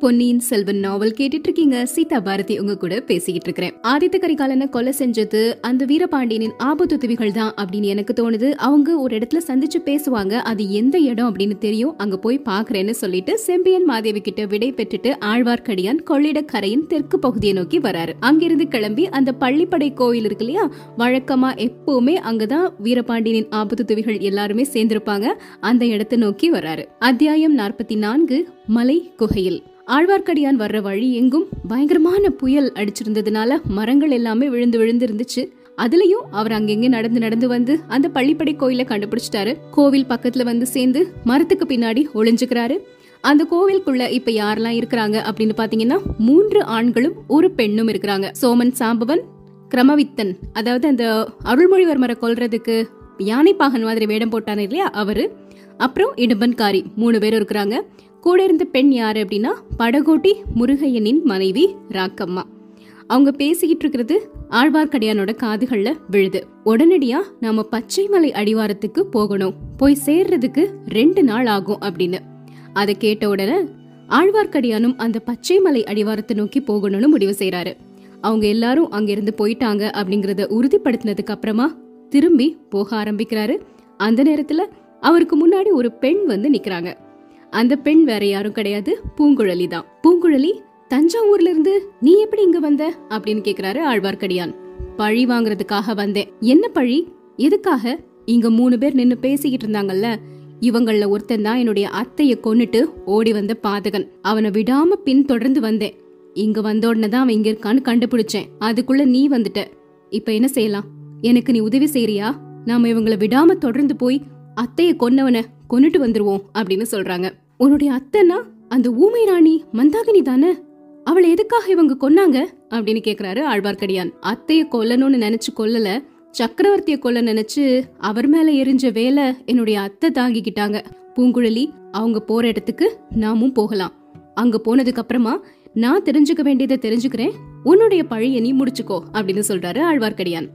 பொன்னியின் செல்வன் நாவல் கேட்டுட்டு இருக்கீங்க சீதா பாரதி உங்க கூட பேசிக்கிட்டு இருக்கிறேன் ஆதித்த கரிகாலனை கொலை செஞ்சது அந்த வீரபாண்டியனின் ஆபத்துதவிகள் தான் அப்படின்னு எனக்கு தோணுது. அவங்க ஒரு இடத்துல சந்திச்சு பேசுவாங்க. அது எந்த இடம் அப்படின்னு தெரியும் அங்க போய் பாக்குறேன்னு சொல்லிட்டு செம்பியன் மாதேவி கிட்ட விடை பெற்றுட்டு ஆழ்வார்க்கடியான் கொள்ளிடக்கரையின் தெற்கு பகுதியை நோக்கி வராரு. அங்கிருந்து கிளம்பி அந்த பள்ளிப்படை கோயில் இருக்கு இல்லையா? வழக்கமா எப்பவுமே அங்கதான் வீரபாண்டியனின் ஆபத்துதவிகள் எல்லாருமே சேர்ந்திருப்பாங்க. அந்த இடத்தை நோக்கி வராரு. அத்தியாயம் நாற்பத்தி நான்கு மலை குகையில். ஆழ்வார்க்கடியான் வர்ற வழி எங்கும் பயங்கரமான புயல் அடிச்சிருந்ததுனால மரங்கள் எல்லாமே விழுந்து விழுந்து இருந்துச்சு அதுலயும் அவர் அங்கெங்க நடந்து நடந்து வந்து அந்த பள்ளிப்படை கோயில கண்டுபிடிச்சிட்டாரு. கோவில் பக்கத்துல வந்து சேர்ந்து மரத்துக்கு பின்னாடி ஒளிஞ்சுக்கிறாரு. அந்த கோவிலுக்குள்ள இப்ப யாரெல்லாம் இருக்கிறாங்க அப்படின்னு பாத்தீங்கன்னா மூன்று ஆண்களும் ஒரு பெண்ணும் இருக்கிறாங்க. சோமன் சாம்பவன் கிரமவித்தன். அதாவது அந்த அருள்மொழிவர்மரை கொல்றதுக்கு பாகன் மாதிரி வேடம் போட்டானே இல்லையா அவரு. அப்புறம் இடும்பன்காரி மூணு பேர் இருக்கிறாங்க. கூட இருந்த பெண் யார் அப்படின்னா படகோட்டி முருகையனின் மனைவி ராக்கம்மா. அவங்க பேசிக்கிட்டு இருக்கிறது ஆழ்வார்க்கடியானோட காதுகள்ல விழுது. உடனடியா நாம பச்சைமலை அடிவாரத்துக்கு போகணும். போய் சேர்றதுக்கு ரெண்டு நாள் ஆகும் அப்படின்னு. அதை கேட்ட உடனே ஆழ்வார்க்கடியானும் அந்த பச்சைமலை அடிவாரத்தை நோக்கி போகணும்னு முடிவு செய்யறாரு அவங்க எல்லாரும் அங்கிருந்து போயிட்டாங்க அப்படிங்கறத உறுதிப்படுத்தினதுக்கு அப்புறமா திரும்பி போக ஆரம்பிக்கிறாரு. அந்த நேரத்துல அவருக்கு முன்னாடி ஒரு பெண் வந்து நிக்கிறாங்க. அந்த பெண் வேற யாரும் கிடையாது. பூங்குழலி தான். பூங்குழலி தஞ்சாவூர்ல இருந்து நீ எப்படி இங்க வந்த? அப்படின்னு கேக்குறாரு ஆழ்வார்க்கடியான். பழி வாங்குறதுக்காக வந்தேன். என்ன பழி? எதுக்காக? இங்க மூணு பேர் நின்னு பேசிக்கிட்டு இருந்தாங்கல்ல. இவங்கள ஒருத்தன் தான் என்னுடைய அத்தைய கொன்னுட்டு ஓடி வந்த பாதகன். அவனை விடாம பின் தொடர்ந்து வந்தேன். இங்க வந்த உடனே தான் அவன் இங்க இருக்கான்னு கண்டுபிடிச்சேன். அதுக்குள்ள நீ வந்துட்ட. இப்ப என்ன செய்யலாம்? எனக்கு நீ உதவி செய்யறியா? நாம இவங்கள விடாம தொடர்ந்து போய் அத்தைய கொன்னவன கொண்டுட்டு வந்துருவோம் அப்படின்னு சொல்றாங்க. உன்னுடைய அத்தைனா அந்த ஊமை ராணி மந்தாகினி தானே? அவளை எதுக்காக இவங்க கொன்னாங்க? அப்படின்னு கேக்குறாரு ஆழ்வார்க்கடியான். அத்தைய கொல்லணும்னு நினைச்சு கொல்லல சக்கரவர்த்திய கொல்ல நினைச்சு அவர் மேல எரிஞ்ச வேலை என்னுடைய அத்தை தாங்கிக்கிட்டாங்க. பூங்குழலி அவங்க போற இடத்துக்கு நாமும் போகலாம். அங்க போனதுக்கு அப்புறமா நான் தெரிஞ்சுக்க வேண்டியதை தெரிஞ்சுக்கிறேன். உன்னுடைய பழைய நீ முடிச்சுக்கோ அப்படின்னு சொல்றாரு ஆழ்வார்க்கடியான்.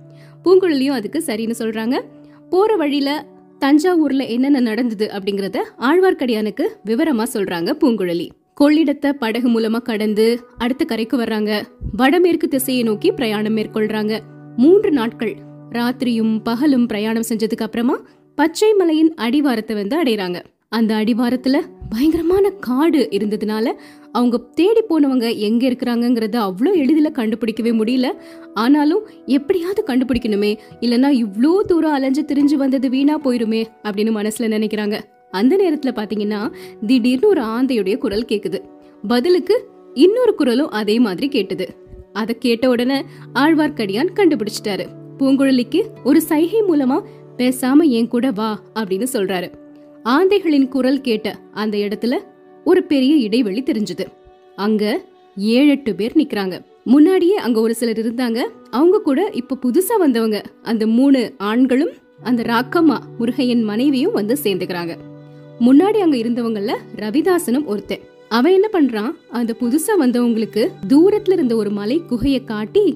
பூங்குழலியும் அதுக்கு சரின்னு சொல்றாங்க. போற வழியில தஞ்சாவூர்ல என்னென்ன நடந்தது அப்படிங்கறத ஆழ்வார்க்கடியானுக்கு விவரமா சொல்றாங்க பூங்குழலி. கொள்ளிடத்தை படகு மூலமா கடந்து அடுத்த கரைக்கு வர்றாங்க. வடமேற்கு திசையை நோக்கி பிரயாணம் மேற்கொள்றாங்க. மூன்று நாட்கள். ராத்திரியும் பகலும் பிரயாணம் செஞ்சதுக்கு அப்புறமா பச்சை மலையின் அடிவாரத்தை வந்து அடையறாங்க அந்த அடிவாரத்துல பயங்கரமான காடு இருந்ததுனால அவங்க தேடி போனவங்க எங்க இருக்கிறாங்கங்கறத அவ்வளோ எளிதில் கண்டுபிடிக்கவே முடியல. ஆனாலும் எப்படியாவது கண்டுபிடிக்கணுமே. இல்லனா இவ்வளோ தூரம் அலைஞ்சு திரிஞ்சு வந்தது வீணா போயிருமே அப்படின்னு மனசுல நினைக்கிறாங்க. அந்த நேரத்துல பாத்தீங்கன்னா திடீர்னு ஒரு ஆந்தையுடைய குரல் கேக்குது. பதிலுக்கு இன்னொரு குரலும் அதே மாதிரி கேட்டது. அதை கேட்ட உடனே ஆழ்வார்க்கடியான் கண்டுபிடிச்சிட்டாரு. பூங்குழலிக்கு ஒரு சைகை மூலமா பேசாம என் கூட வா அப்படின்னு சொல்றாரு. ஆந்தைகளின் குரல் கேட்ட அந்த இடத்துல ஒரு பெரிய இடைவெளி தெரிஞ்சது. அங்க ஏழு எட்டு பேர் நிக்கிறாங்க. முன்னாடியே அங்க ஒரு சிலர் இருந்தாங்க. அவங்க கூட இப்ப புதுசா வந்தவங்க. அந்த மூணு ஆண்களும் அந்த ராக்கம்மா முருகையன் மனைவியும் வந்து சேர்ந்துக்கிறாங்க. முன்னாடி அங்க இருந்தவங்கல ரவிதாசனும் ஒருத்தன். அவன் என்ன பண்றான்? அந்த புதுசா வந்தவங்களுக்கு தூரத்துல இருந்த ஒரு மலை குகைய காட்டி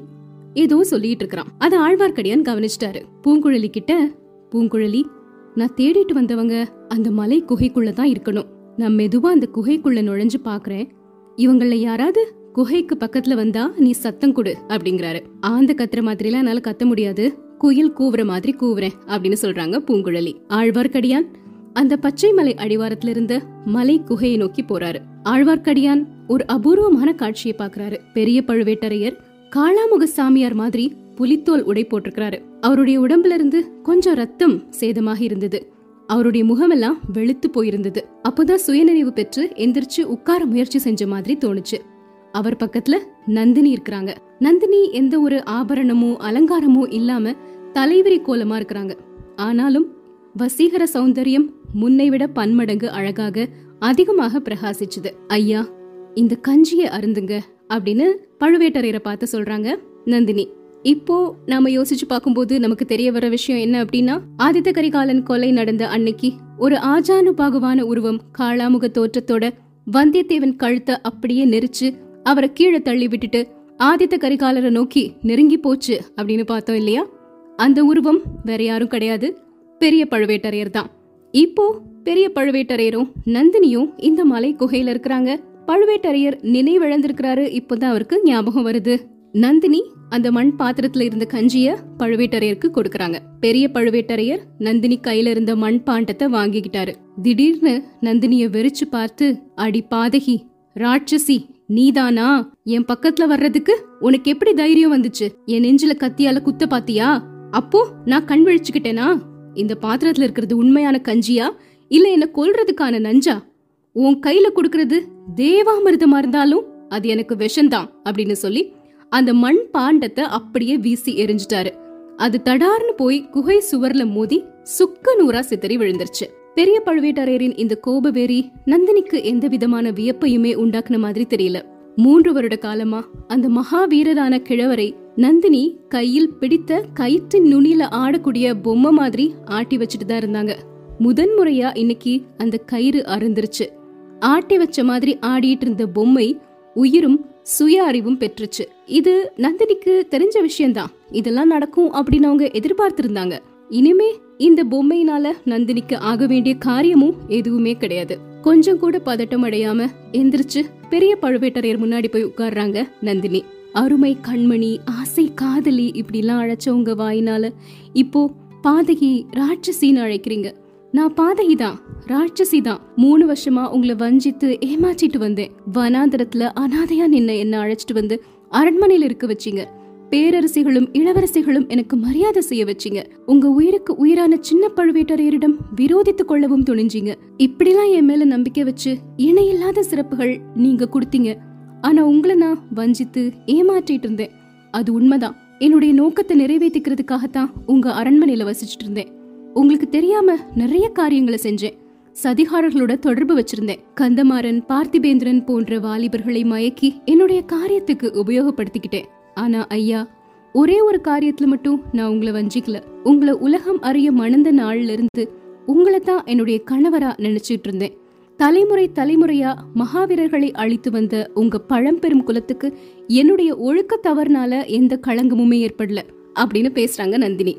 ஏதோ சொல்லிட்டு இருக்கிறான். அத ஆழ்வார்க்கடியான் கவனிச்சிட்டாரு. பூங்குழலி கிட்ட பூங்குழலி நான் தேடிட்டு வந்தவங்க அந்த மலை குகைக்குள்ள தான் இருக்கணும். நான் மெதுவா அந்த குகைக்குள்ள நுழைஞ்சு பாக்குறேன். இவங்கள யாராவது குகைக்கு பக்கத்துல வந்தா நீ சத்தம் கொடு அப்படிங்கிறாரு. ஆந்த கத்துற மாதிரிலாம் என்னால கத்த முடியாது. குயில் கூவுற மாதிரி கூவுறேன் அப்படின்னு சொல்றாங்க பூங்குழலி. ஆழ்வார்க்கடியான் அந்த பச்சை மலை அடிவாரத்துல இருந்த மலை குகையை நோக்கி போறாரு. ஆழ்வார்க்கடியான் ஒரு அபூர்வமான காட்சியை பாக்குறாரு. பெரிய பழுவேட்டரையர் காளாமுக சாமியார் மாதிரி புலித்தோல் உடை போட்டிருக்கிறாரு. அவருடைய உடம்புல இருந்து கொஞ்சம் ரத்தம் சேதமாக இருந்தது. அவருடைய முகமெல்லாம் வெளுத்து போயிருந்தது. அப்போதான் சுயநினைவு பெற்று எந்திரிச்சு உட்கார முயற்சி செஞ்ச மாதிரி தோணுச்சு. அவர் பக்கத்துல நந்தினி இருக்கிறாங்க. நந்தினி எந்த ஒரு ஆபரணமோ அலங்காரமோ இல்லாம தலைவிரி கோலமா இருக்கிறாங்க. ஆனாலும் வசீகர சௌந்தரியம் முன்னை விட பன்மடங்கு அழகாக அதிகமாக பிரகாசிச்சுது. ஐயா இந்த கஞ்சிய அருந்துங்க அப்படின்னு பழுவேட்டரையரை பார்த்து சொல்றாங்க நந்தினி. இப்போ நாம யோசிச்சு பார்க்கும்போது நமக்கு தெரிய வர விஷயம் என்ன அப்படின்னா ஆதித்த கரிகாலன் கொலை நடந்த அன்னைக்கு ஒரு ஆஜானு பாகுவான உருவம் காளாமுக தோற்றத்தோட வந்தியத்தேவன் கழுத்தை அப்படியே நெரிச்சு அவரை கீழே தள்ளி விட்டுட்டு ஆதித்த கரிகாலரை நோக்கி நெருங்கி போச்சு அப்படின்னு பார்த்தோம் இல்லையா? அந்த உருவம் வேற யாரும் கிடையாது. பெரிய பழுவேட்டரையர் தான். இப்போ பெரிய பழுவேட்டரையரும் நந்தினியும் இந்த மலை குகையில இருக்கிறாங்க. பழுவேட்டரையர் நினைவிழந்திருக்கிறாரு. இப்போதான் அவருக்கு ஞாபகம் வருது. நந்தினி அந்த மண் பாத்திரத்துல இருந்த கஞ்சிய பழுவேட்டரையருக்கு கொடுக்கறாங்க. பெரிய பழுவேட்டரையர் நந்தினி கையில இருந்த மண் பாண்டத்தை வாங்கிக்கிட்டாரு. திடீர்னு நந்தினிய வெறிச்சு பார்த்து அடி பாதகி ராட்சசி நீதானா? என் பக்கத்துல வர்றதுக்கு உனக்கு எப்படி தைரியம் வந்துச்சு? என் நெஞ்சில கத்தியால குத்த பாத்தியா? அப்போ நான் கண் விழிச்சுக்கிட்டேனா? இந்த பாத்திரத்துல இருக்கிறது உண்மையான கஞ்சியா? இல்ல என்ன கொல்றதுக்கான நஞ்சா? உன் கையில கொடுக்கறது தேவாமிர்தமா இருந்தாலும் அது எனக்கு விஷம்தான் அப்படின்னு சொல்லி அந்த மண் பாண்டத்தை அப்படியே வீசி எரிஞ்சிட்டாரு. அது தடார்னு போய் குகை சுவர்ல மோதி சுக்க நூறா சிதறி விழுந்துருச்சு. பெரிய பழுவேட்டரையரின் இந்த கோபவேரி நந்தினிக்கு எந்த விதமான வியப்பையுமே உண்டாக்குன மாதிரி தெரியல. மூன்று வருட காலமா அந்த மகாவீரரான கிழவரை நந்தினி கையில் பிடித்த கயிற்றின் நுனியில ஆடக்கூடிய பொம்மை மாதிரி ஆட்டி வச்சுட்டு தான் இருந்தாங்க. முதன் முறையா இன்னைக்கு அந்த கயிறு அருந்துருச்சு ஆட்டி வச்ச மாதிரி ஆடிட்டு இருந்த பொம்மை உயிரும் சுய அறிவும் பெற்றுச்சு. இது நந்தினிக்கு தெரிஞ்ச விஷயம்தான். இதெல்லாம் நடக்கும் அப்படின்னு அவங்க எதிர்பார்த்திருந்தாங்க. இனிமே இந்த பொம்மையினால நந்தினிக்கு ஆக வேண்டிய காரியமும் எதுவுமே கிடையாது. கொஞ்சம் கூட பதட்டம் அடையாம எந்திரிச்சு பெரிய பழுவேட்டரையர் முன்னாடி போய் உட்கார்றாங்க நந்தினி. அருமை கண்மணி ஆசை காதலி இப்படிலாம் அழைச்சவங்க வாயினால இப்போ பாதகி ராட்சசின்னு அழைக்கிறீங்க. நான் பாதகி தான் ராட்சசி தான் மூணு வருஷமா உங்களை வஞ்சித்து ஏமாற்றிட்டு வந்தேன். வனாந்தரத்துல அனாதையா நின்ன என்ன அழைச்சிட்டு வந்து அரண்மனையில இருக்க வச்சீங்க. பேரரசிகளும் இளவரசிகளும் எனக்கு மரியாதை செய்ய வச்சீங்க. உங்க உயிருக்கு உயிரான சின்ன பழுவேட்டரையரிடம் விரோதித்துக் கொள்ளவும் துணிஞ்சீங்க. இப்படிலாம் என் மேல நம்பிக்கை வச்சு இணையில்லாத சிறப்புகள் நீங்க கொடுத்தீங்க. ஆனா உங்களை நான் வஞ்சித்து ஏமாற்றிட்டு இருந்தேன். அது உண்மைதான். என்னுடைய நோக்கத்தை நிறைவேற்றிக்கிறதுக்காகத்தான் உங்க அரண்மனையில வசிச்சுட்டு இருந்தேன். உங்களுக்கு தெரியாம நிறைய காரியங்களை செஞ்சேன். சதிகாரர்களோட தொடர்பு வச்சிருந்தேன். கந்தமாறன் பார்த்திபேந்திரன் போன்ற வாலிபர்களை மயக்கி என்னுடைய காரியத்துக்கு உபயோகப்படுத்திக்கிட்டேன். ஆனா ஐயா ஒரே ஒரு காரியத்துல மட்டும் நான் உங்களை வஞ்சிக்கல. உங்களை உலகம் அறிய மணந்த நாள்ல இருந்து உங்களை தான் என்னுடைய கணவரா நினைச்சிட்டு இருந்தேன் தலைமுறை தலைமுறையா மகாவீரர்களை அழித்து வந்த உங்க பழம்பெரும் குலத்துக்கு என்னுடைய ஒழுக்க தவறுனால எந்த களங்கமுமே ஏற்படல அப்படின்னு பேசுறாங்க நந்தினி.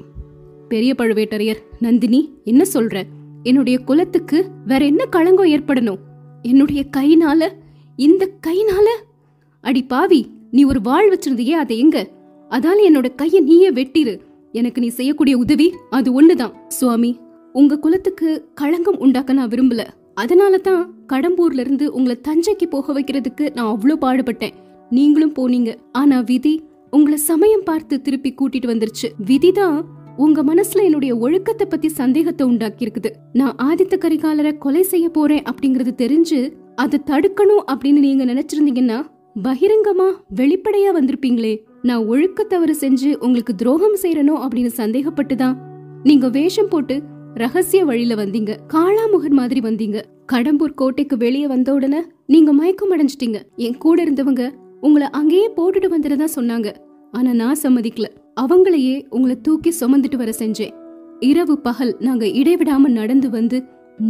பெரிய பழுவேட்டரையர் நந்தினி என்ன சொல்ற? என்னுடைய குலத்துக்கு வேற என்ன களங்கம் ஏற்படணும்? என்னுடைய கைனால இந்த கைனால அடி பாவி நீ ஒரு வாழ் வச்சிருந்தியே அதை எங்க? அதால என்னோட கைய நீயே வெட்டிரு. எனக்கு நீ செய்யக்கூடிய உதவி அது ஒண்ணுதான். சுவாமி உங்க குலத்துக்கு களங்கம் உண்டாக்க நான் விரும்பல. அதனால தான் கடம்பூர்ல இருந்து உங்களை தஞ்சைக்கு போக வைக்கிறதுக்கு நான் அவ்வளோ பாடுபட்டேன். நீங்களும் போனீங்க. ஆனா விதி உங்களை சமயம் பார்த்து திருப்பி கூட்டிட்டு வந்துருச்சு. விதிதான் உங்க மனசுல என்னுடைய ஒழுக்கத்தை பத்தி சந்தேகத்தை உண்டாக்கி இருக்குது நான் ஆதித்த கரிகாலரை கொலை செய்ய போறேன் அப்படிங்கறது தெரிஞ்சு அதை தடுக்கணும் அப்படின்னு நீங்க நினைச்சிருந்தீங்கன்னா பகிரங்கமா வெளிப்படையா வந்திருப்பீங்களே. நான் ஒழுக்க தவறு செஞ்சு உங்களுக்கு துரோகம் செய்யறனோ அப்படின்னு சந்தேகப்பட்டுதான் நீங்க வேஷம் போட்டு ரகசிய வழியில வந்தீங்க. காளாமுகன் மாதிரி வந்தீங்க. கடம்பூர் கோட்டைக்கு வெளியே வந்த உடனே நீங்க மயக்கம் அடைஞ்சிட்டீங்க. என் கூட இருந்தவங்க உங்களை அங்கேயே போட்டுட்டு வந்துடுறதா சொன்னாங்க. ஆனா நான் சம்மதிக்கல. அவங்களையே உங்களை தூக்கி சுமந்துட்டு வர செஞ்சேன். இரவு பகல் நாங்க இடைவிடாம நடந்து வந்து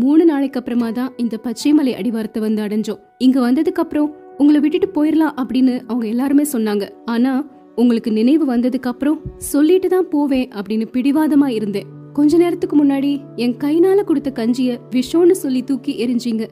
மூணு நாளைக்கு அப்புறமா தான் இந்த பச்சைமலை அடிவாரத்தை வந்து அடைஞ்சோம். இங்க வந்ததுக்கு அப்புறம் உங்களை விட்டுட்டு போயிடலாம் அப்படின்னு அவங்க எல்லாருமே சொன்னாங்க. ஆனா உங்களுக்கு நினைவு வந்ததுக்கு அப்புறம் சொல்லிட்டு தான் போவேன் அப்படின்னு பிடிவாதமா இருந்தேன். கொஞ்ச நேரத்துக்கு முன்னாடி என் கைனால கொடுத்த கஞ்சிய விஷம்னு சொல்லி தூக்கி எரிஞ்சீங்க.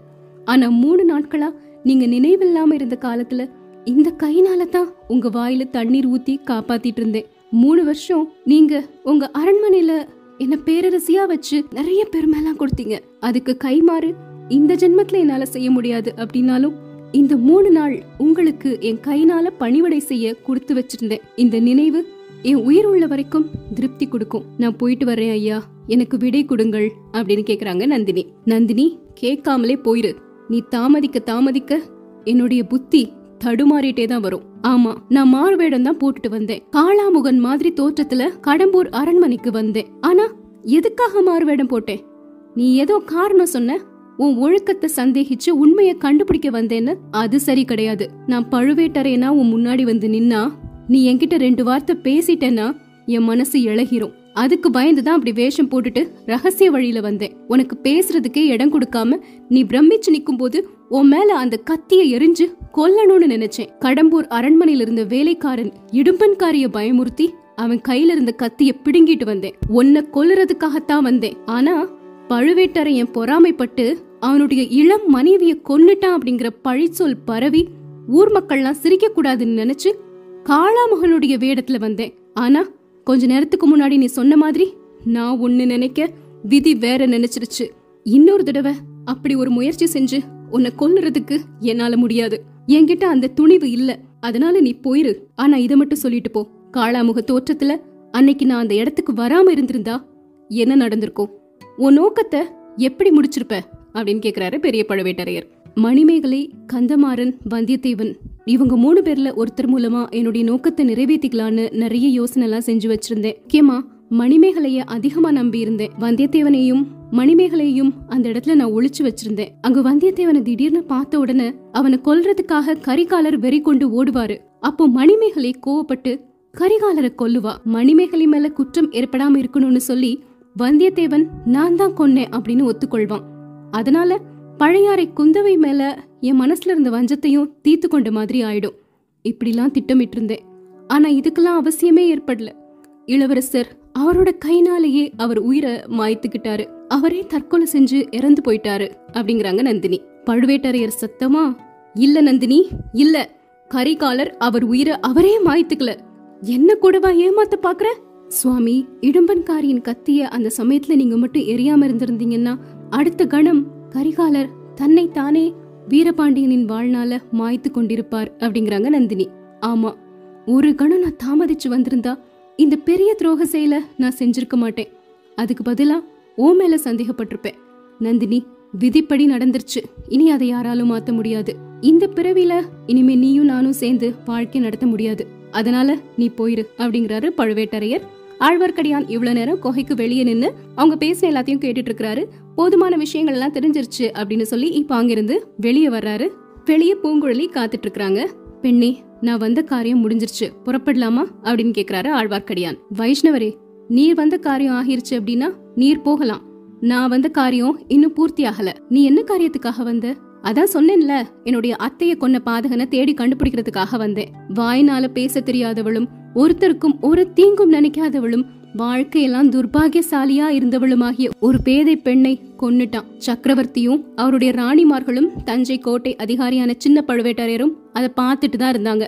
ஆனா மூணு நாட்களா நீங்க நினைவில்லாம இருந்த காலத்துல இந்த கைனால தான் உங்க வாயில தண்ணீர் ஊத்தி காப்பாத்திட்டு இருந்தேன். மூணு வருஷம் நீங்க உங்க அரண்மனையில என்ன பேரரசியா வச்சு நிறைய பெருமைலாம் கொடுத்தீங்க. அதுக்கு கைமாறு இந்த ஜென்மத்துல என்னால செய்ய முடியாது அப்படின்னாலும் இந்த மூணு நாள் உங்களுக்கு என் கைனால பணிவிடை செய்ய கொடுத்து வச்சிருந்தேன். இந்த நினைவு என் உயிர் உள்ள வரைக்கும் திருப்தி கொடுக்கும். நான் போயிட்டு வரேன் ஐயா. எனக்கு விடை கொடுங்கள் அப்படின்னு கேக்குறாங்க நந்தினி. நந்தினி கேட்காமலே போயிரு. நீ தாமதிக்க தாமதிக்க என்னுடைய புத்தி தடுமாறிட்டே தான் வரும். ஆமா நான் மாறுவேடம் தான் போட்டுட்டு வந்தேன். காளாமுகன் மாதிரி தோற்றத்துல கடம்பூர் அரண்மனைக்கு வந்தேன். ஆனா எதுக்காக மாறுவேடம் போட்டேன்? நீ ஏதோ காரணம் சொன்ன உன் ஒழுக்கத்தை சந்தேகிச்சு உண்மையை கண்டுபிடிக்க வந்தேன்னு? அது சரி கிடையாது. நான் பழுவேட்டரையனா உன் முன்னாடி வந்து நின்னா நீ என்கிட்ட ரெண்டு வார்த்தை பேசிட்டேன்னா என் மனசு இழகிரும் அதுக்கு பயந்து தான் அப்படி வேஷம் போட்டுட்டு ரகசிய வழியில வந்தேன். உனக்கு பேசுறதுக்கே இடம் கொடுக்காம நீ பிரமிச்சு நிக்கும் போது உன் மேல அந்த கத்திய எரிஞ்சு கொல்லணும்னு நினைச்சேன். கடம்பூர் அரண்மனையில இருந்த வேலைக்காரன் இடும்பன்காரிய பயமுறுத்தி அவன் கையில இருந்த கத்திய பிடுங்கிட்டு வந்தேன். உன்னை கொல்லுறதுக்காகத்தான் வந்தேன். ஆனா பழுவேட்டரையன் பொறாமைப்பட்டு அவனுடைய இளம் மனைவிய கொன்னுட்டான் அப்படிங்கிற பழிச்சொல் பரவி ஊர் மக்கள்லாம் சிரிக்க கூடாதுன்னு நினைச்சு காளாமகனுடைய வேடத்துல வந்தேன். ஆனா கொஞ்ச நேரத்துக்கு முன்னாடி நீ சொன்ன மாதிரி நான் ஒண்ணு நினைக்க விதி வேற நினைச்சிருச்சு. இன்னொரு தடவை அப்படி ஒரு முயற்சி செஞ்சு உன்னை கொல்லுறதுக்கு என்னால முடியாது. என்கிட்ட அந்த துணிவு இல்ல. அதனால நீ போயிரு. ஆனா இதை மட்டும் சொல்லிட்டு போ. காளாமுக தோற்றத்துல அன்னைக்கு நான் அந்த இடத்துக்கு வராம இருந்திருந்தா என்ன நடந்திருக்கும்? உன் நோக்கத்தை எப்படி முடிச்சிருப்ப? அப்படின்னு கேக்குறாரு பெரிய பழுவேட்டரையர். மணிமேகலை கந்தமாறன் வந்தியத்தேவன் இவங்க மூணு பேர்ல ஒருத்தர் மூலமா என்னுடைய நோக்கத்தை நிறைவேற்றிக்கலான்னு நிறைய யோசனை எல்லாம் செஞ்சு வச்சிருந்தேன். முக்கியமா மணிமேகலைய அதிகமா நம்பி இருந்தேன். வந்தியத்தேவனையும் மணிமேகலையும் அந்த இடத்துல நான் ஒளிச்சு வச்சிருந்தேன். அங்க வந்தியத்தேவனை திடீர்னு பார்த்த உடனே அவனை கொல்றதுக்காக கரிகாலர் வெறி கொண்டு ஓடுவாரு. அப்போ மணிமேகலை கோவப்பட்டு கரிகாலரை கொல்லுவா. மணிமேகலை மேல குற்றம் ஏற்படாம இருக்கணும்னு சொல்லி வந்தியத்தேவன் நான் தான் கொன்னேன் அப்படின்னு ஒத்துக்கொள்வான். அதனால பழையாறை குந்தவை மேல என் மனசுல இருந்த வஞ்சத்தையும் தீத்து கொண்ட மாதிரி ஆயிடும். இப்படிலாம் திட்டமிட்டு இருந்தேன் ஆனா இதுக்கெல்லாம் அவசியமே ஏற்படல. இளவரசர் அவரோட கைனாலேயே அவர் உயிரை மாய்த்துக்கிட்டாரு. அவரே தற்கொலை செஞ்சு இறந்து போயிட்டாரு அப்படிங்கிறாங்க நந்தினி. பழுவேட்டரையர் சத்தமா இல்ல நந்தினி இல்ல. கரிகாலர் அவர் உயிரை அவரே மாய்த்துக்கல. என்ன கூடவா ஏமாத்த பாக்குற? சுவாமி இடும்பன்காரியின் கத்திய அந்த சமயத்துல நீங்க மட்டும் எரியாம இருந்திருந்தீங்கன்னா அடுத்த கணம் கரிகாலர் தன்னை தானே வீரபாண்டியனின் வாழ்நாள மாய்த்து கொண்டிருப்பார் அப்படிங்கிறாங்க நந்தினி. ஆமா ஒரு கணம் நான் தாமதிச்சு வந்திருந்தா இந்த பெரிய துரோக செயல நான் செஞ்சிருக்க மாட்டேன். அதுக்கு பதிலா ஓ மேல சந்தேகப்பட்டிருப்பேன். நந்தினி விதிப்படி நடந்துருச்சு. இனி அதை யாராலும் மாத்த முடியாது. இந்த பிறவில இனிமே நீயும் நானும் சேர்ந்து வாழ்க்கை நடத்த முடியாது. அதனால நீ போயிரு அப்படிங்கிறாரு பழுவேட்டரையர். ஆழ்வார்க்கடியான் இவ்வளவு நேரம் குகைக்கு வெளியே நின்னு அவங்க பேசின எல்லாத்தையும் கேட்டுட்டு இருக்கிறாரு. போதுமான விஷயங்கள் எல்லாம் தெரிஞ்சிருச்சு அப்படின்னு சொல்லி இப்ப அங்கிருந்து வெளியே வர்றாரு. வெளியே பூங்குழலி காத்துட்டு இருக்கிறாங்க பெண்ணே நான் வந்த காரியம் முடிஞ்சிருச்சு. புறப்படலாமா? அப்படின்னு கேக்குறாரு ஆழ்வார்க்கடியான். வைஷ்ணவரே நீர் வந்த காரியம் ஆகிருச்சு அப்படின்னா நீர் போகலாம். நான் வந்த காரியம் இன்னும் பூர்த்தி ஆகல. நீ என்ன காரியத்துக்காக வந்த? அதான் சொன்னேன்ல என்னுடைய அத்தைய கொன்ன பாதகனை தேடி கண்டுபிடிக்கிறதுக்காக வந்தேன். வாய்னால பேச தெரியாதவளும் ஒருத்தருக்கும் ஒரு தீங்கும் நினைக்காதவளும் வாழ்க்கையெல்லாம் துர்பாகியசாலியா இருந்தவளுமாகிய ஒரு பேதை பெண்ணை கொன்னுட்டான். சக்கரவர்த்தியும் அவருடைய ராணிமார்களும் தஞ்சை கோட்டை அதிகாரியான சின்ன பழுவேட்டரையரும் அதை பார்த்துட்டு தான் இருந்தாங்க.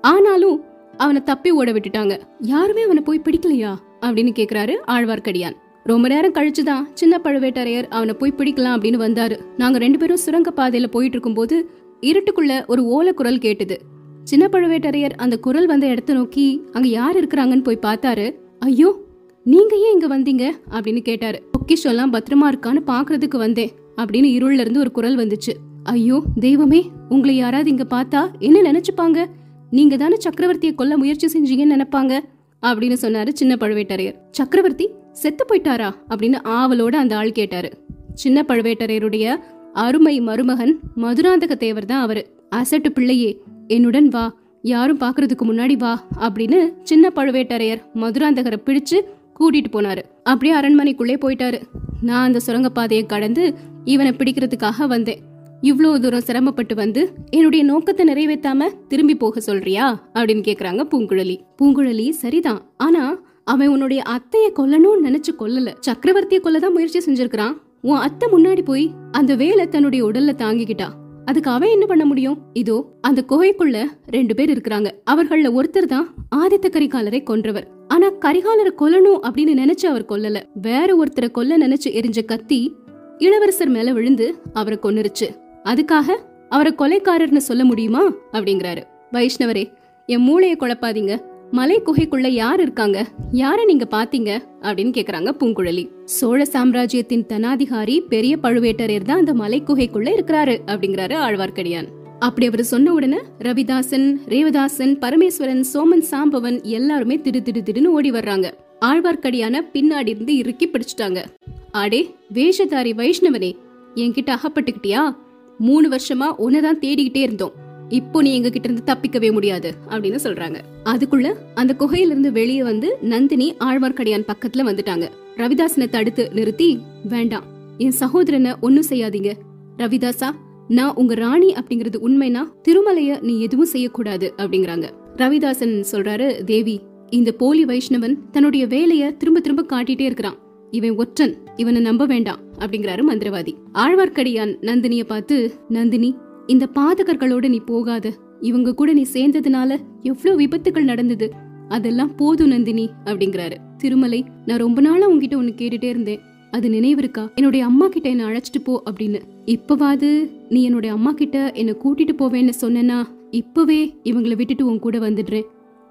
ஆனாலும் அவனை தப்பி ஓட விட்டுட்டாங்க. யாருமே அவனை போய் பிடிக்கலையா? அப்படின்னு கேக்குறாரு ஆழ்வார்க்கடியான். ரொம்ப நேரம் கழிச்சுதான் சின்ன பழுவேட்டரையர் அவனை போய் பிடிக்கலாம் அப்படின்னு வந்தாரு. நாங்க ரெண்டு பேரும் சுரங்க பாதையில போயிட்டு இருக்கும்போது இருட்டுக்குள்ள ஒரு ஓல குரல் கேட்டுது. சின்ன பழுவேட்டரையர் அந்த குரல் வந்த இடத்த நோக்கி அங்க யார் இருக்கிறாங்கன்னு போய் பார்த்தாரு? ஐயோ நீங்க ஏன் இங்க வந்தீங்க? அப்படின்னு கேட்டாரு. பொக்கிஷம் பத்திரமா இருக்கான்னு பாக்குறதுக்கு வந்தேன் அப்படின்னு இருள்ல இருந்து ஒரு குரல் வந்துச்சு. ஐயோ தெய்வமே உங்களை யாராவது இங்க பார்த்தா என்ன நினைச்சுப்பாங்க? நீங்க தானே சக்கரவர்த்தியை கொல்ல முயற்சி செஞ்சீங்கன்னு நினைப்பாங்க? அப்படின்னு சொன்னாரு சின்ன பழுவேட்டரையர். சக்கரவர்த்தி செத்து போயிட்டாரா? அப்படின்னு ஆவலோட அந்த ஆள் கேட்டாரு. சின்ன பழுவேட்டரையருடைய அருமை மருமகன் மதுராந்தக தேவர் தான் அவரு. அசட்டு பிள்ளையே என்னுடன் வா யாரும் பாக்குறதுக்கு முன்னாடி வா அப்படின்னு சின்ன பழுவேட்டரையர் மதுராந்தகரை பிடிச்சு கூட்டிட்டு போனாரு. அப்படியே அரண்மனைக்குள்ளே போயிட்டாரு. நான் அந்த சுரங்கப்பாதையை கடந்து இவனை பிடிக்கிறதுக்காக வந்தேன். இவ்வளோ தூரம் சிரமப்பட்டு வந்து என்னுடைய நோக்கத்தை நிறைவேற்றாம திரும்பி போக சொல்றியா? அப்படின்னு கேக்குறாங்க பூங்குழலி. பூங்குழலி சரிதான். ஆனா அவன் உன்னுடைய அத்தைய கொல்லணும்னு நினைச்சு கொல்லல. சக்கரவர்த்திய கொல்லதான் முயற்சி செஞ்சிருக்கான் உன் அத்தை முன்னாடி போய் அந்த வேலை தன்னுடைய உடல்ல தாங்கிக்கிட்டா. அதுக்கு அவன் என்ன பண்ண முடியும்? இதோ அந்த குகைக்குள்ள ரெண்டு பேர் இருக்கிறாங்க. அவர்கள ஒருத்தர் தான் ஆதித்த கரிகாலரை கொன்றவர். ஆனா கரிகாலரை கொல்லணும் அப்படின்னு நினைச்சு அவர் கொல்லல. வேற ஒருத்தரை கொல்ல நினைச்சு எரிஞ்ச கத்தி இளவரசர் மேல விழுந்து அவரை கொன்னுருச்சு. அதுக்காக அவரை கொலைக்காரர்னு சொல்ல முடியுமா? அப்படிங்கிறாரு. வைஷ்ணவரே என் மூளையை குழப்பாதீங்க. மலை குகைக்குள்ள யார் இருக்காங்க? யார நீங்க பாத்தீங்க அப்படின்னு கேக்குறாங்க பூங்குழலி. சோழ சாம்ராஜ்யத்தின் தனாதிகாரி பெரிய பழுவேட்டரையர் தான் அந்த மலை குகைக்குள்ள இருக்கிறாரு அப்படிங்கிறாரு ஆழ்வார்க்கடியான். அப்படி அவர் சொன்ன உடனே ரவிதாசன் ரேவதாசன் பரமேஸ்வரன் சோமன் சாம்பவன் எல்லாருமே திடு திடு திடுன்னு ஓடி வர்றாங்க. ஆழ்வார்க்கடியான பின்னாடி இருந்து இறுக்கி பிடிச்சிட்டாங்க. ஆடே வேஷதாரி வைஷ்ணவனே என்கிட்ட அகப்பட்டுக்கிட்டியா? மூணு வருஷமா உன்னதான் தேடிக்கிட்டே இருந்தோம். இப்போ நீ எங்க கிட்ட இருந்து தப்பிக்கவே முடியாது அப்படின்னு சொல்றாங்க. அதுக்குள்ள அந்த குகையில இருந்து வெளியே வந்து நந்தினி ஆழ்வார்க்கடியான் பக்கத்துல வந்துட்டாங்க. ரவிதாசனை தடுத்து நிறுத்தி வேண்டாம் என் சகோதரனை ஒன்னும் செய்யாதீங்க. ரவிதாசா நான் உங்க ராணி அப்படிங்கறது உண்மைனா திருமலைய நீ எதுவும் செய்யக்கூடாது அப்படிங்கறாங்க. ரவிதாசன் சொல்றாரு தேவி இந்த போலி வைஷ்ணவன் தன்னுடைய வேலைய திரும்ப திரும்ப காட்டிட்டே இருக்கிறான். இவன் ஒற்றன் இவனை நம்ப வேண்டாம் அப்படிங்கிறாரு மந்திரவாதி. ஆழ்வார்க்கடியான் நந்தினிய பார்த்து நந்தினி இந்த பாதகர்களோட நீ போகாத. இவங்க கூட நீ சேர்ந்ததுனால எவ்வளவு விபத்துகள் நடந்தது. அதெல்லாம் போதும் நந்தினி அப்படிங்கிறாரு. திருமலை நான் ரொம்ப நாளா உங்ககிட்ட ஒண்ணு கேட்டுட்டே இருந்தேன். அது நினைவு இருக்கா? என்னுடைய அம்மா கிட்ட என்ன அழைச்சிட்டு போ அப்படின்னு. இப்பவாது நீ என்னுடைய அம்மா கிட்ட என்ன கூட்டிட்டு போவேன்னு சொன்னா இப்பவே இவங்களை விட்டுட்டு உன் கூட வந்துடுறேன்.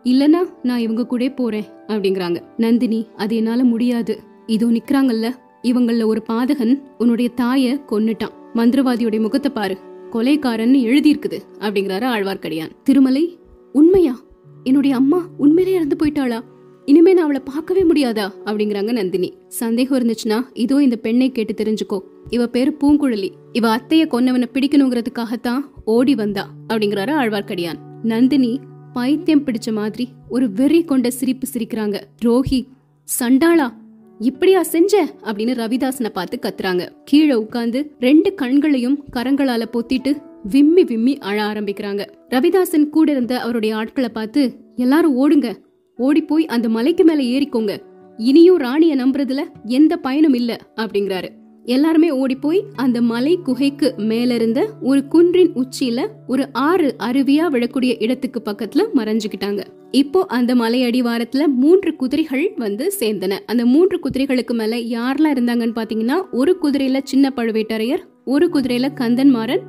இல்லனா நான் இவங்க கூட போறேன் அப்படிங்கிறாங்க. நந்தினி அது என்னால முடியாது. இதோ நிக்கிறாங்கல்ல. இவங்கள ஒரு பாதகன் உன்னுடைய தாய கொன்னுட்டான். மந்திரவாதியுடைய முகத்தை பாரு. கொலைக்காரன் எழுதியிருக்குது அப்படிங்கிறாரு ஆழ்வார்க்கடியான். திருமலை உண்மையா? என்னுடைய அம்மா உண்மையிலே இறந்து போயிட்டாளா? இனிமே நான் அவளை பார்க்கவே முடியாதா? அப்படிங்கிறாங்க நந்தினி. சந்தேகம் இருந்துச்சுன்னா இதோ இந்த பெண்ணை கேட்டு தெரிஞ்சுக்கோ. இவ பேரு பூங்குழலி. இவ அத்தைய கொன்னவனை பிடிக்கணுங்கிறதுக்காகத்தான் ஓடி வந்தா அப்படிங்கிறாரு ஆழ்வார்க்கடியான். நந்தினி பைத்தியம் பிடிச்ச மாதிரி ஒரு வெறி கொண்ட சிரிப்பு சிரிக்கிறாங்க. ரோஹி சண்டாளா? இப்படியா செஞ்ச? அப்படின்னு ரவிதாசனை பார்த்து கத்துறாங்க. கீழே உட்காந்து ரெண்டு கண்களையும் கரங்களால பொத்திட்டு விம்மி விம்மி அழ ஆரம்பிக்கிறாங்க. ரவிதாசன் கூட இருந்த அவருடைய ஆட்களை பார்த்து எல்லாரும் ஓடுங்க. ஓடி போய் அந்த மலைக்கு மேல ஏறிக்கோங்க. இனியும் ராணிய நம்புறதுல எந்த பயனும் இல்ல அப்படிங்கிறாரு. எல்லாருமே ஓடி போய் அந்த மலை குகைக்கு மேல இருந்த ஒரு குன்றின் உச்சியில ஒரு ஆறு அருவியா விழக்கூடிய இடத்துக்கு பக்கத்துல மறைஞ்சுக்கிட்டாங்க. இப்போ அந்த மலை அடிவாரத்துல மூன்று குதிரைகள் வந்து சேர்ந்தன. அந்த மூன்று குதிரைகளுக்கு மேல யாரெல்லாம் இருந்தாங்கன்னு பாத்தீங்கன்னா ஒரு குதிரையில சின்ன பழுவேட்டரையர் ஒரு குதிரையில கந்தன்மாறன்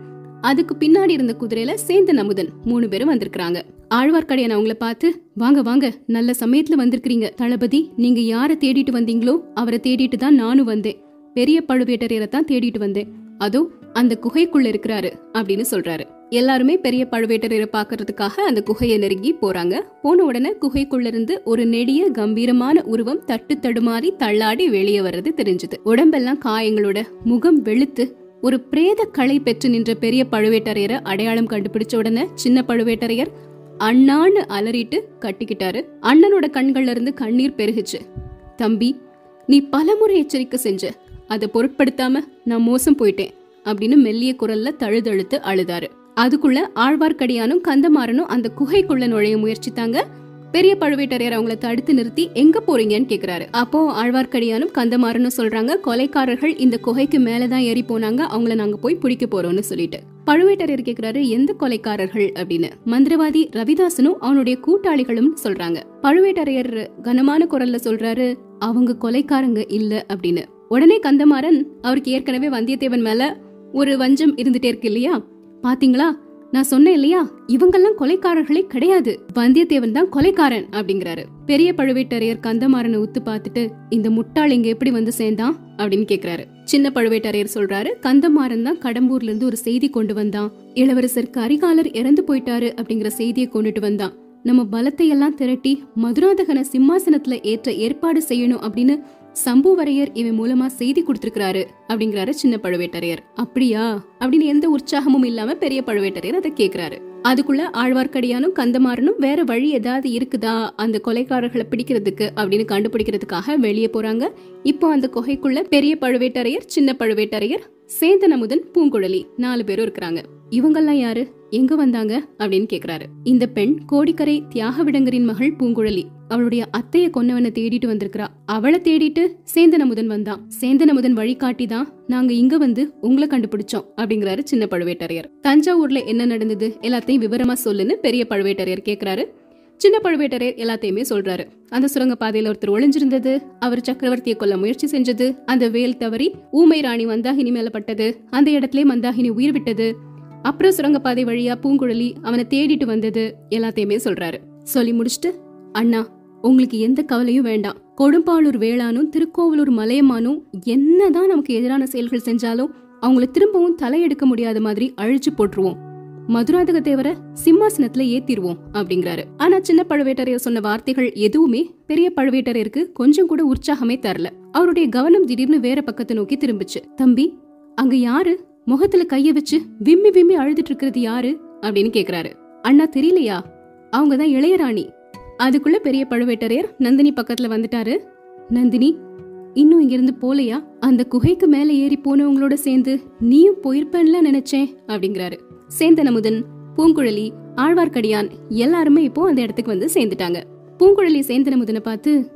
அதுக்கு பின்னாடி இருந்த குதிரையில சேந்தன் அமுதன் மூணு பேரும் வந்திருக்கிறாங்க. ஆழ்வார்க்கடியான் அவங்கள பார்த்து வாங்க வாங்க நல்ல சமயத்துல வந்திருக்கிறீங்க. தளபதி நீங்க யார தேடிட்டு வந்தீங்களோ அவரை தேடிட்டு தான் நானும் வந்தேன். பெரிய பழுவேட்டரையரை தான் தேடிட்டு வந்தேன். அதோ அந்த குகைக்குள்ள இருக்கிறாரு அப்படின்னு சொல்றாரு. எல்லாருமே பெரிய பழுவேட்டரையரை பாக்குறதுக்காக அந்த குகையை நெருங்கி போறாங்க. போன உடனே குகைக்குள்ள இருந்து ஒரு நெடிய கம்பீரமான உருவம் தட்டு தடுமாறி தள்ளாடி வெளியே வர்றது தெரிஞ்சது. உடம்பெல்லாம் காயங்களோட முகம் வெளுத்து ஒரு பிரேத களை பெற்று நின்ற பெரிய பழுவேட்டரையரை அடையாளம் கண்டுபிடிச்ச உடனே சின்ன பழுவேட்டரையர் அண்ணான்னு அலறிட்டு கட்டிக்கிட்டாரு. அண்ணனோட கண்கள்ல இருந்து கண்ணீர் பெருகுச்சு. தம்பி நீ பலமுறை எச்சரிக்கை செஞ்ச. அதை பொருட்படுத்தாம நான் மோசம் போயிட்டேன் அப்படின்னு மெல்லிய குரல்ல தழுதழுத்து அழுதாரு. அதுக்குள்ள ஆழ்வார்க்கடியானும் கந்தமாறனும் அந்த குகைக்குள்ள நுழைய முயற்சித்தாங்க. பெரிய பழுவேட்டரையர் அவங்கள தடுத்து நிறுத்தி எங்க போறீங்கன்னு கேக்குறாரு. அப்போ ஆழ்வார்க்கடியானும் கந்தமாறனும் சொல்றாங்க கொலைக்காரர்கள் இந்த குகைக்கு மேலதான் ஏறி போனாங்க அவங்கள நாங்க போய் பிடிக்க போறோம்னு சொல்லிட்டு. பழுவேட்டரையர் கேக்குறாரு எந்த கொலைக்காரர்கள்? அப்படின்னு. மந்திரவாதி ரவிதாசனும் அவனுடைய கூட்டாளிகளும் சொல்றாங்க. பழுவேட்டரையர் கனமான குரல்ல சொல்றாரு அவங்க கொலைக்காரங்க இல்ல அப்படின்னு. உடனே கந்தமாறன் அவருக்கு ஏற்கனவே வந்தியத்தேவன் மேல ஒரு வஞ்சம் இருந்துட்டே இருக்கு இல்லையா? பாத்தீங்களா? நான் சொன்னேன் இல்லையா? இவங்கெல்லாம் கொலைக்காரர்களே கிடையாது. வந்தியத்தேவன் தான் கொலைக்காரன் அப்படிங்கிறாரு. பெரிய பழுவேட்டரையர் கந்தமாறனை உத்து பார்த்துட்டு இந்த முட்டாள் இங்க எப்படி வந்து சேர்ந்தான்? அப்படின்னு கேக்குறாரு. சின்ன பழுவேட்டரையர் சொல்றாரு கந்தமாறன் தான் கடம்பூர்ல இருந்து ஒரு செய்தி கொண்டு வந்தான். இளவரசர் கரிகாலர் இறந்து போயிட்டாரு அப்படிங்கிற செய்தியை கொண்டுட்டு வந்தான். நம்ம பலத்தை எல்லாம் திரட்டி மதுராதகன சிம்மாசனத்துல ஏற்ற ஏற்பாடு செய்யணும் அப்படின்னு சம்புவரையர் இவன் மூலமா செய்தி கொடுத்திருக்கிறாரு அப்படிங்கிறாரு சின்ன பழுவேட்டரையர். அப்படியா? அப்படின்னு எந்த உற்சாகமும் இல்லாம பெரிய பழுவேட்டரையர் அதை கேக்குறாரு. அதுக்குள்ள ஆழ்வார்க்கடியானும் கந்தமாறனும் வேற வழி ஏதாவது இருக்குதா? அந்த கொலைக்காரர்களை பிடிக்கிறதுக்கு அப்படின்னு கண்டுபிடிக்கிறதுக்காக வெளியே போறாங்க. இப்போ அந்த குகைக்குள்ள பெரிய பழுவேட்டரையர் சின்ன பழுவேட்டரையர் சேந்தன் அமுதன் பூங்குழலி நாலு பேரும் இருக்கிறாங்க. இவங்கெல்லாம் யாரு? எங்க வந்தாங்க? அப்படின்னு கேக்குறாரு. இந்த பெண் கோடிக்கரை தியாக விடங்கரின் மகள் பூங்குழலி. அவளுடைய அத்தைய கொன்னவனை தேடிட்டு வந்திருக்கிறா. அவளை தேடிட்டு சேந்தனமுதன் வந்தான். சேந்தனமுதன் வழிகாட்டி தான் நாங்க இங்க வந்து உங்களை கண்டுபிடிச்சோம் அப்படிங்கிறாரு சின்ன பழுவேட்டரையர். தஞ்சாவூர்ல என்ன நடந்தது எல்லாத்தையும் விவரமா சொல்லுன்னு பெரிய பழுவேட்டரையர் கேக்குறாரு. சின்ன பழுவேட்டரையர் எல்லாத்தையுமே சொல்றாரு. அந்த சுரங்க பாதையில ஒருத்தர் ஒளிஞ்சிருந்தது அவர் சக்கரவர்த்தியை கொல்ல முயற்சி செஞ்சது அந்த வேல் தவறி ஊமை ராணி மந்தாகினி மேல பட்டது அந்த இடத்துல மந்தாகினி உயிர் விட்டது அப்புறம் சுரங்கப்பாதை வழியா பூங்குழலி அவனை தேடிட்டு வந்தது எல்லாத்தையுமே சொல்றாரு. சொல்லி முடிச்சுட்டு அண்ணா உங்களுக்கு எந்த கவலையும் வேண்டாம். கொடும்பாளூர் வேளானும் திருக்கோவலூர் மலையமானும் என்னதான் நமக்கு எதிரான செயல்கள் செஞ்சாலும் அவங்கள திரும்பவும் தலையெடுக்க முடியாத மாதிரி அழிச்சு போட்டுருவோம். மதுராந்தக தேவர சிம்மாசனத்துல ஏத்திருவோம் அப்படிங்கிறாரு. ஆனா சின்ன பழுவேட்டரையர் சொன்ன வார்த்தைகள் எதுவுமே பெரிய பழுவேட்டரையருக்கு கொஞ்சம் கூட உற்சாகமே தரல. அவருடைய கவனம் திடீர்னு வேற பக்கத்தை நோக்கி திரும்பிச்சு. தம்பி அங்க யாரு? முகத்துல கைய வச்சு விம்மி விம்மி அழுதுட்டு இருக்கிறது யாரு அப்படின்னு கேக்குறாரு. அண்ணா தெரியலையா? அவங்கதான் இளையராணி அதுக்குள்ள பெரிய பழுவேட்டரையர் நந்தினி பக்கத்துல வந்துட்டாரு. நந்தினி இன்னும் இங்கிருந்து போலையா? அந்த குகைக்கு மேல ஏறி போனவங்களோட சேர்ந்து நீயும் போயிருப்பேன்ல நினைச்சேன் அப்படிங்கிறாரு. சேந்தனமுதன் பூங்குழலி ஆழ்வார்க்கடியான் எல்லாருமே இப்போ அந்த இடத்துக்கு வந்து சேர்ந்துட்டாங்க. பூங்குழலி சேந்தனமுதனை பார்த்து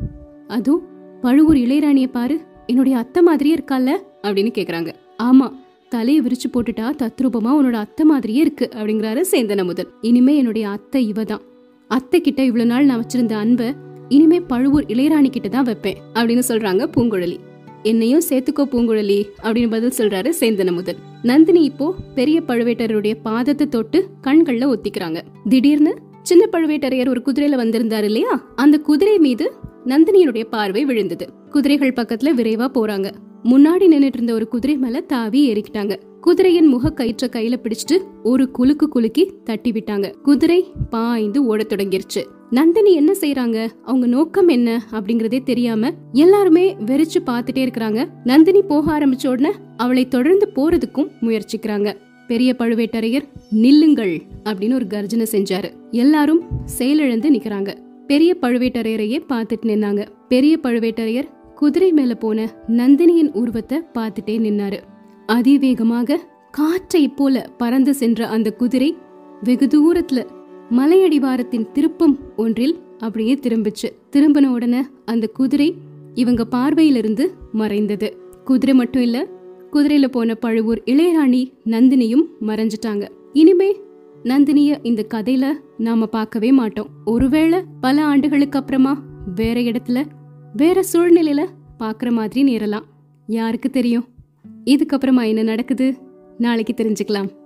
அதோ பழுவூர் இளையராணிய பாரு. என்னுடைய அத்தை மாதிரியே இருக்கால அப்படின்னு கேக்குறாங்க. ஆமா தலையை விரிச்சு போட்டுட்டா தத்ரூபமா உன்னோட அத்தை மாதிரியே இருக்கு அப்படிங்கிறாரு சேந்தன முதல் இனிமே என்னுடைய அத்தை இவதான். அத்தை கிட்ட இவ்வளவு நாள் நான் வச்சிருந்த அன்பை இனிமே பழுவூர் இளையராணி கிட்ட தான் வைப்பேன் அப்படின்னு சொல்றாங்க பூங்குழலி. என்னையும் சேர்த்துக்கோ பூங்குழலி அப்படின்னு பதில் சொல்றாரு சேந்தன முதல் நந்தினி இப்போ பெரிய பழுவேட்டருடைய பாதத்தை தொட்டு கண்கள்ல ஒத்திக்கிறாங்க. திடீர்னு சின்ன பழுவேட்டரையர் ஒரு குதிரையில வந்திருந்தாரு இல்லையா? அந்த குதிரை மீது நந்தினியினுடைய பார்வை விழுந்தது. குதிரைகள் பக்கத்துல விரைவா போறாங்க. முன்னாடி நின்னுட்டு இருந்த ஒரு குதிரை மேல தாவி ஏறிக்கிட்டாங்க. குதிரையின் முக கயிற்ற கையில பிடிச்சிட்டு ஒரு குலுக்கு குலுக்கி தட்டி விட்டாங்க குதிரை பாய்ந்து ஓடத் தொடங்கிருச்சு. நந்தினி என்ன செய்யறாங்க அவங்க நோக்கம் என்ன? அப்படிங்கறதே தெரியாம எல்லாருமே வெறிச்சு பார்த்துட்டே இருக்கிறாங்க. நந்தினி போக ஆரம்பிச்ச உடனே அவளை தொடர்ந்து போறதுக்கும் முயற்சிக்கிறாங்க. பெரிய பழுவேட்டரையர் நில்லுங்கள் அப்படின்னு ஒரு கர்ஜனை செஞ்சாரு. எல்லாரும் செயலிழந்து நிக்கிறாங்க. பெரிய பழுவேட்டரையரையே பார்த்துட்டு நின்னாங்க. பெரிய பழுவேட்டரையர் குதிரை மேல போன நந்தினியின் உருவத்தை பார்த்துட்டே நின்னாரு. அதிவேகமாக காற்றை போல பறந்து சென்ற அந்த குதிரை வெகு தூரத்துல மலையடிவாரத்தின் திருப்பம் ஒன்றில் அப்படியே திரும்பிச்சு. திரும்பின உடனே அந்த குதிரை இவங்க பார்வையிலிருந்து மறைந்தது. குதிரை மட்டும் இல்ல குதிரையில போன பழுவூர் இளையராணி நந்தினியும் மறைஞ்சிட்டாங்க. இனிமே நந்தினிய இந்த கதையில நாம பார்க்கவே மாட்டோம். ஒருவேளை பல ஆண்டுகளுக்கு அப்புறமா வேற இடத்துல வேற சூழ்நிலையில பாக்குற மாதிரி நேரலாம். யாருக்கு தெரியும்? இதுக்கப்புறமா என்ன நடக்குது? நாளைக்கு தெரிஞ்சுக்கலாம்.